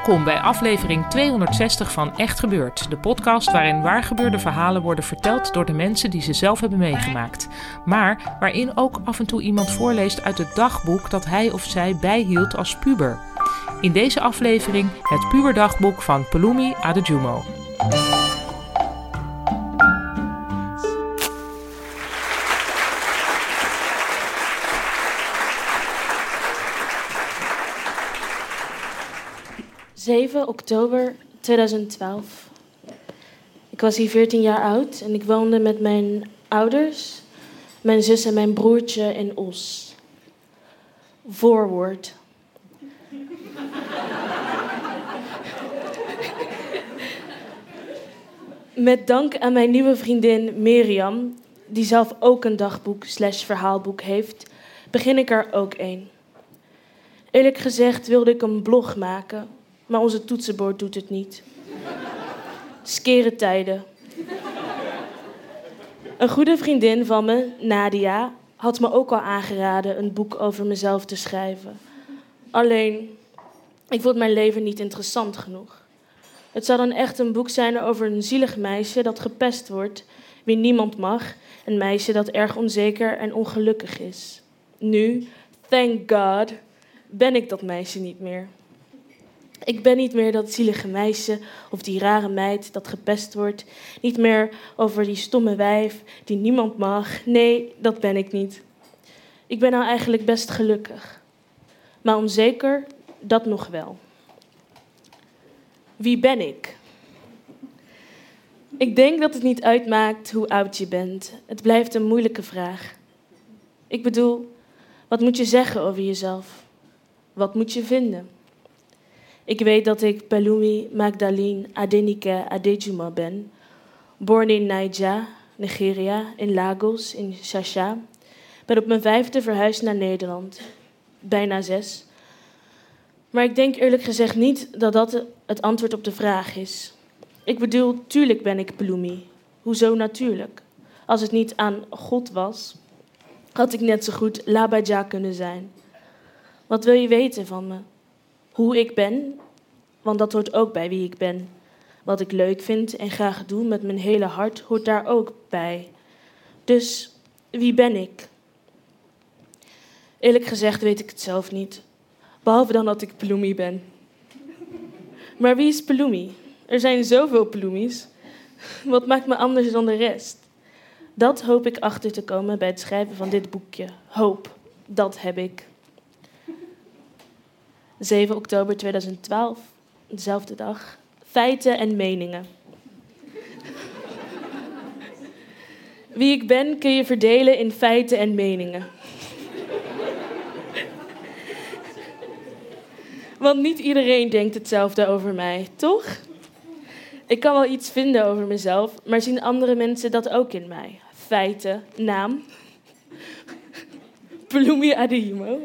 Welkom bij aflevering 260 van Echt Gebeurd, de podcast waarin waargebeurde verhalen worden verteld door de mensen die ze zelf hebben meegemaakt. Maar waarin ook af en toe iemand voorleest uit het dagboek dat hij of zij bijhield als puber. In deze aflevering het puberdagboek van Pelumi Adejumo. ...7 oktober 2012. Ik was hier 14 jaar oud en ik woonde met mijn ouders, mijn zus en mijn broertje in Os. Voorwoord. Met dank aan mijn nieuwe vriendin Miriam, die zelf ook een dagboek slash verhaalboek heeft, begin ik er ook een. Eerlijk gezegd wilde ik een blog maken, maar onze toetsenbord doet het niet. Skere tijden. Een goede vriendin van me, Nadia, had me ook al aangeraden een boek over mezelf te schrijven. Alleen, ik vond mijn leven niet interessant genoeg. Het zou dan echt een boek zijn over een zielig meisje dat gepest wordt, wie niemand mag, een meisje dat erg onzeker en ongelukkig is. Nu, thank God, ben ik dat meisje niet meer. Ik ben niet meer dat zielige meisje of die rare meid dat gepest wordt. Niet meer over die stomme wijf die niemand mag. Nee, dat ben ik niet. Ik ben nou eigenlijk best gelukkig. Maar onzeker, dat nog wel. Wie ben ik? Ik denk dat het niet uitmaakt hoe oud je bent. Het blijft een moeilijke vraag. Ik bedoel, wat moet je zeggen over jezelf? Wat moet je vinden? Ik weet dat ik Pelumi Magdalene Adenike Adejuma ben. Born in Naija, Nigeria, in Lagos, in Shasha. Ben op mijn vijfde verhuisd naar Nederland. Bijna zes. Maar ik denk eerlijk gezegd niet dat dat het antwoord op de vraag is. Ik bedoel, tuurlijk ben ik Pelumi. Hoezo natuurlijk? Als het niet aan God was, had ik net zo goed Labaja kunnen zijn. Wat wil je weten van me? Hoe ik ben, want dat hoort ook bij wie ik ben. Wat ik leuk vind en graag doe met mijn hele hart hoort daar ook bij. Dus wie ben ik? Eerlijk gezegd weet ik het zelf niet. Behalve dan dat ik Pelumi ben. Maar wie is Pelumi? Er zijn zoveel Pelumis. Wat maakt me anders dan de rest? Dat hoop ik achter te komen bij het schrijven van dit boekje. Hoop, dat heb ik. 7 oktober 2012, dezelfde dag. Feiten en meningen. Wie ik ben kun je verdelen in feiten en meningen. Want niet iedereen denkt hetzelfde over mij, toch? Ik kan wel iets vinden over mezelf, maar zien andere mensen dat ook in mij? Feiten, naam. Adeyemo.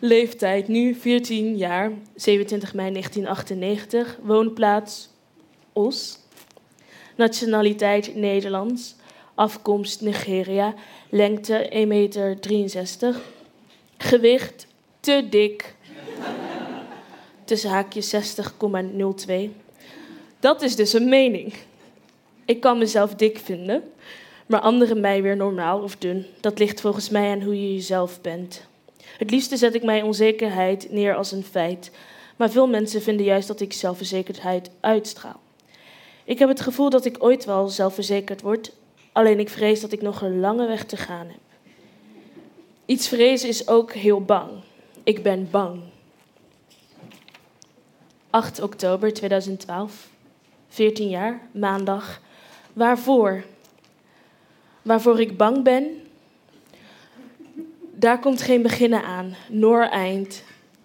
Leeftijd nu 14 jaar, 27 mei 1998. Woonplaats Os. Nationaliteit Nederlands. Afkomst Nigeria. Lengte 1,63 meter. Gewicht te dik. Tussen haakjes 60,02. Dat is dus een mening. Ik kan mezelf dik vinden, maar anderen mij weer normaal of dun. Dat ligt volgens mij aan hoe je jezelf bent. Het liefste zet ik mijn onzekerheid neer als een feit, maar veel mensen vinden juist dat ik zelfverzekerdheid uitstraal. Ik heb het gevoel dat ik ooit wel zelfverzekerd word, alleen ik vrees dat ik nog een lange weg te gaan heb. Iets vrezen is ook heel bang. Ik ben bang. 8 oktober 2012. 14 jaar, maandag. Waarvoor? Waarvoor ik bang ben? Daar komt geen beginnen aan, nor eind.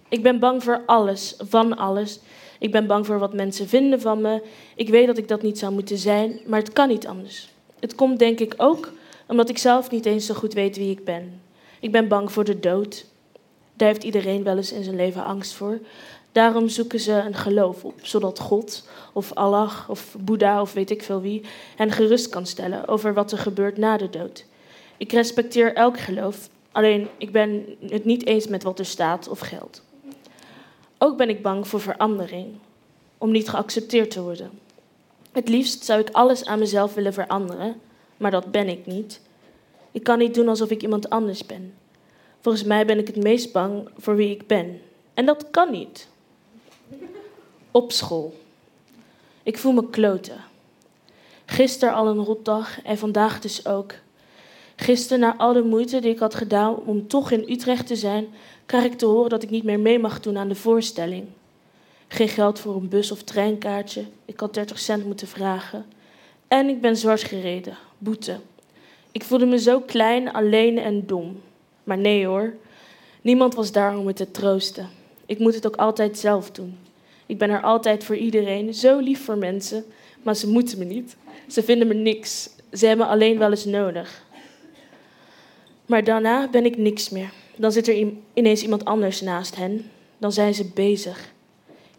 Ik ben bang voor alles, van alles. Ik ben bang voor wat mensen vinden van me. Ik weet dat ik dat niet zou moeten zijn, maar het kan niet anders. Het komt denk ik ook omdat ik zelf niet eens zo goed weet wie ik ben. Ik ben bang voor de dood. Daar heeft iedereen wel eens in zijn leven angst voor. Daarom zoeken ze een geloof op, zodat God of Allah of Boeddha of weet ik veel wie hen gerust kan stellen over wat er gebeurt na de dood. Ik respecteer elk geloof, alleen ik ben het niet eens met wat er staat of geldt. Ook ben ik bang voor verandering, om niet geaccepteerd te worden. Het liefst zou ik alles aan mezelf willen veranderen, maar dat ben ik niet. Ik kan niet doen alsof ik iemand anders ben. Volgens mij ben ik het meest bang voor wie ik ben. En dat kan niet. Op school. Ik voel me kloten. Gisteren al een rotdag en vandaag dus ook. Gisteren, na al de moeite die ik had gedaan om toch in Utrecht te zijn, krijg ik te horen dat ik niet meer mee mag doen aan de voorstelling. Geen geld voor een bus- of treinkaartje. Ik had 30 cent moeten vragen. En ik ben zwart gereden. Boete. Ik voelde me zo klein, alleen en dom. Maar nee hoor. Niemand was daar om me te troosten. Ik moet het ook altijd zelf doen. Ik ben er altijd voor iedereen, zo lief voor mensen, maar ze moeten me niet. Ze vinden me niks. Ze hebben me alleen wel eens nodig. Maar daarna ben ik niks meer. Dan zit er ineens iemand anders naast hen. Dan zijn ze bezig.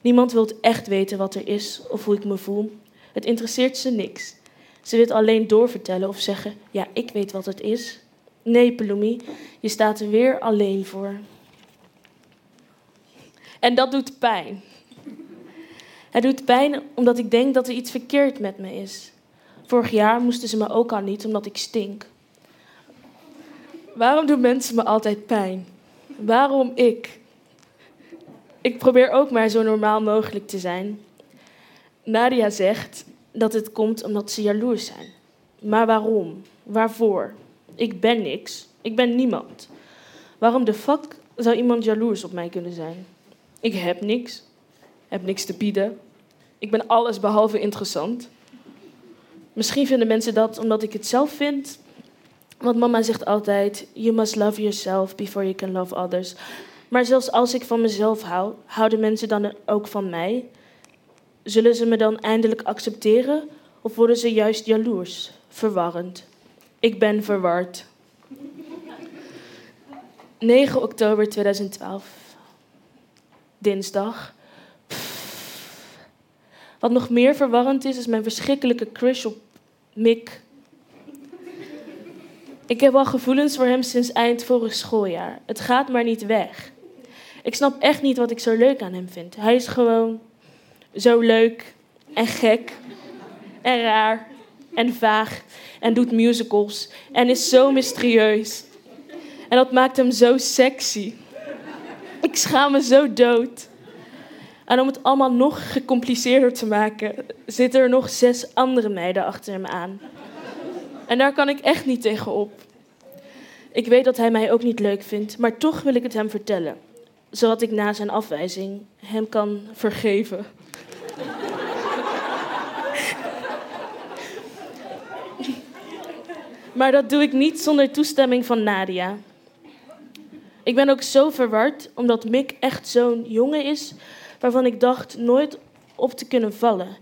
Niemand wil echt weten wat er is of hoe ik me voel. Het interesseert ze niks. Ze wil alleen doorvertellen of zeggen: Ja, ik weet wat het is. Nee, Pelumi, je staat er weer alleen voor. En dat doet pijn. Het doet pijn omdat ik denk dat er iets verkeerd met me is. Vorig jaar moesten ze me ook al niet omdat ik stink. Waarom doen mensen me altijd pijn? Waarom ik? Ik probeer ook maar zo normaal mogelijk te zijn. Nadia zegt dat het komt omdat ze jaloers zijn. Maar waarom? Waarvoor? Ik ben niks. Ik ben niemand. Waarom de fuck zou iemand jaloers op mij kunnen zijn? Ik heb niks. Heb niks te bieden. Ik ben alles behalve interessant. Misschien vinden mensen dat omdat ik het zelf vind. Want mama zegt altijd: You must love yourself before you can love others. Maar zelfs als ik van mezelf hou, houden mensen dan ook van mij? Zullen ze me dan eindelijk accepteren of worden ze juist jaloers, verwarrend? Ik ben verward. 9 oktober 2012. Dinsdag. Wat nog meer verwarrend is, is mijn verschrikkelijke crush op Mick. Ik heb al gevoelens voor hem sinds eind vorig schooljaar. Het gaat maar niet weg. Ik snap echt niet wat ik zo leuk aan hem vind. Hij is gewoon zo leuk en gek en raar en vaag en doet musicals en is zo mysterieus. En dat maakt hem zo sexy. Ik schaam me zo dood. En om het allemaal nog gecompliceerder te maken, zitten er nog zes andere meiden achter hem aan. En daar kan ik echt niet tegen op. Ik weet dat hij mij ook niet leuk vindt, maar toch wil ik het hem vertellen. Zodat ik na zijn afwijzing hem kan vergeven. maar dat doe ik niet zonder toestemming van Nadia. Ik ben ook zo verward omdat Mick echt zo'n jongen is waarvan ik dacht nooit op te kunnen vallen.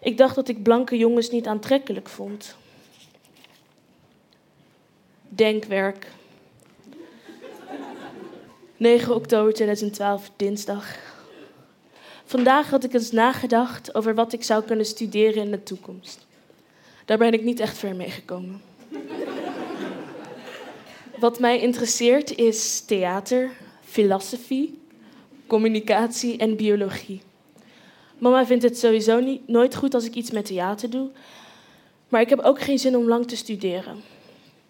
Ik dacht dat ik blanke jongens niet aantrekkelijk vond. Denkwerk. 9 oktober 2012, dinsdag. Vandaag had ik eens nagedacht over wat ik zou kunnen studeren in de toekomst. Daar ben ik niet echt ver mee gekomen. Wat mij interesseert is theater, filosofie, communicatie en biologie. Mama vindt het sowieso niet, nooit goed als ik iets met theater doe, maar ik heb ook geen zin om lang te studeren.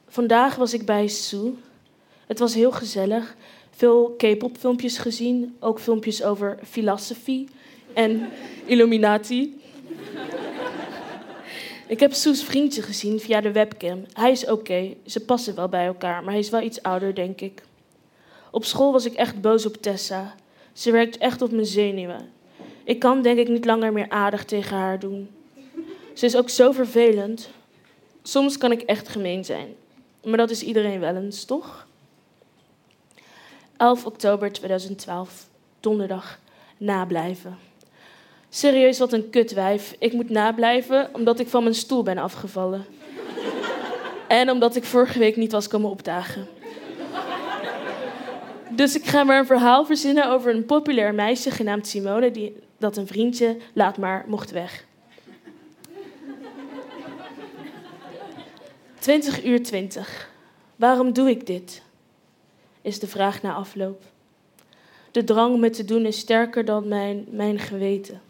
Vandaag was ik bij Sue. Het was heel gezellig. Veel K-pop filmpjes gezien, ook filmpjes over filosofie en Illuminati. Ik heb Soes vriendje gezien via de webcam. Hij is oké, ze passen wel bij elkaar, maar hij is wel iets ouder, denk ik. Op school was ik echt boos op Tessa. Ze werkt echt op mijn zenuwen. Ik kan denk ik niet langer meer aardig tegen haar doen. Ze is ook zo vervelend. Soms kan ik echt gemeen zijn. Maar dat is iedereen wel eens, toch? 11 oktober 2012, donderdag, nablijven. Serieus, wat een kutwijf. Ik moet nablijven omdat ik van mijn stoel ben afgevallen. en omdat ik vorige week niet was komen opdagen. Dus ik ga maar een verhaal verzinnen over een populair meisje genaamd Simone, die, dat een vriendje, laat maar, mocht weg. 20 uur 20. Waarom doe ik dit? Is de vraag na afloop. De drang om het te doen is sterker dan mijn, mijn geweten.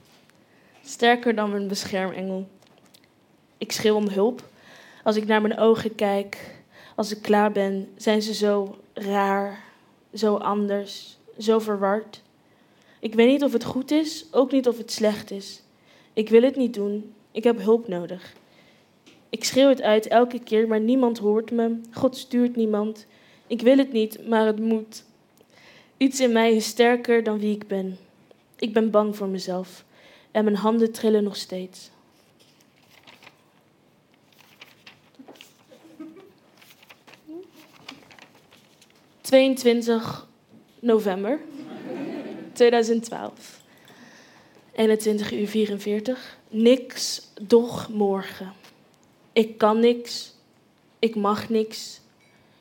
Sterker dan mijn beschermengel. Ik schreeuw om hulp. Als ik naar mijn ogen kijk, als ik klaar ben, zijn ze zo raar, zo anders, zo verward. Ik weet niet of het goed is, ook niet of het slecht is. Ik wil het niet doen. Ik heb hulp nodig. Ik schreeuw het uit elke keer, maar niemand hoort me. God stuurt niemand. Ik wil het niet, maar het moet. Iets in mij is sterker dan wie ik ben. Ik ben bang voor mezelf en mijn handen trillen nog steeds. ...22 november 2012. 21 uur 44. Niks, doch morgen. Ik kan niks. Ik mag niks.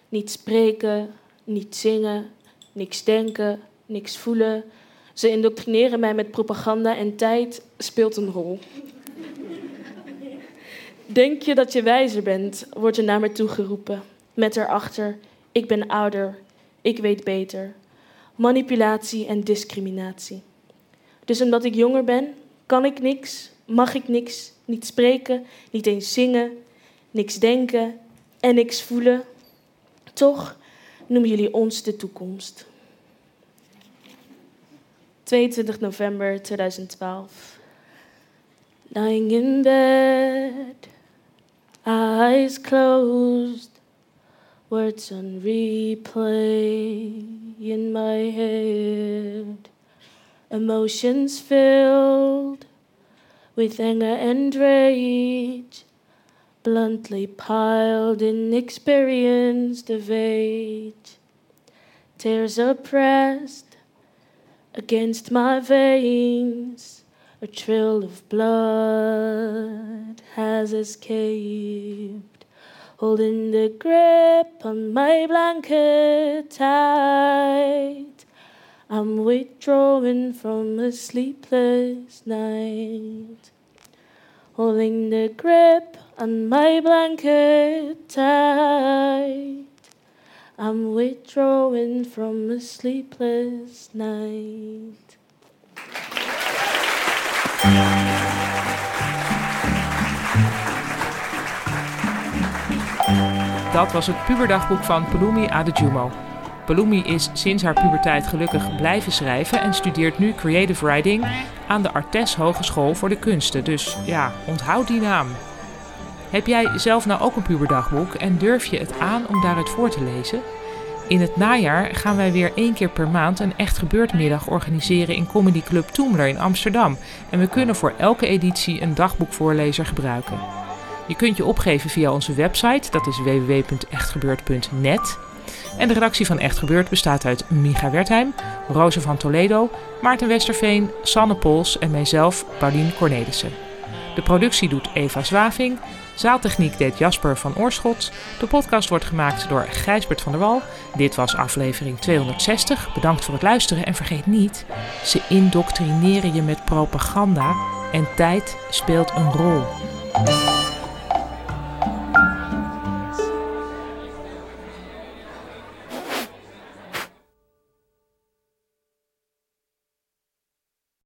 Niet spreken, niet zingen, niks denken, niks voelen. Ze indoctrineren mij met propaganda en tijd speelt een rol. Denk je dat je wijzer bent, wordt er naar me toegeroepen. Met erachter, ik ben ouder, ik weet beter. Manipulatie en discriminatie. Dus omdat ik jonger ben, kan ik niks, mag ik niks, niet spreken, niet eens zingen, niks denken en niks voelen. Toch noemen jullie ons de toekomst. 22 november 2012. Lying in bed, eyes closed, words on replay in my head, emotions filled with anger and rage bluntly piled inexperienced of age. Tears are pressed against my veins. A trill of blood has escaped, holding the grip on my blanket tight. I'm withdrawing from a sleepless night, holding the grip on my blanket tight. I'm withdrawing from a sleepless night. Dat was het puberdagboek van Palumi Adejumo. Palumi is sinds haar puberteit gelukkig blijven schrijven en studeert nu creative writing aan de Artes Hogeschool voor de Kunsten. Dus ja, onthoud die naam. Heb jij zelf nou ook een puberdagboek en durf je het aan om daaruit voor te lezen? In het najaar gaan wij weer één keer per maand een echt gebeurtmiddag organiseren in Comedy Club Toemler in Amsterdam. En we kunnen voor elke editie een dagboekvoorlezer gebruiken. Je kunt je opgeven via onze website, dat is www.echtgebeurd.net. En de redactie van Echt Gebeurd bestaat uit Micha Wertheim, Roze van Toledo, Maarten Westerveen, Sanne Pols en mijzelf, Paulien Cornelissen. De productie doet Eva Zwaving, Zaaltechniek deed Jasper van Oorschot. De podcast wordt gemaakt door Gijsbert van der Wal. Dit was aflevering 260. Bedankt voor het luisteren en vergeet niet, ze indoctrineren je met propaganda en tijd speelt een rol.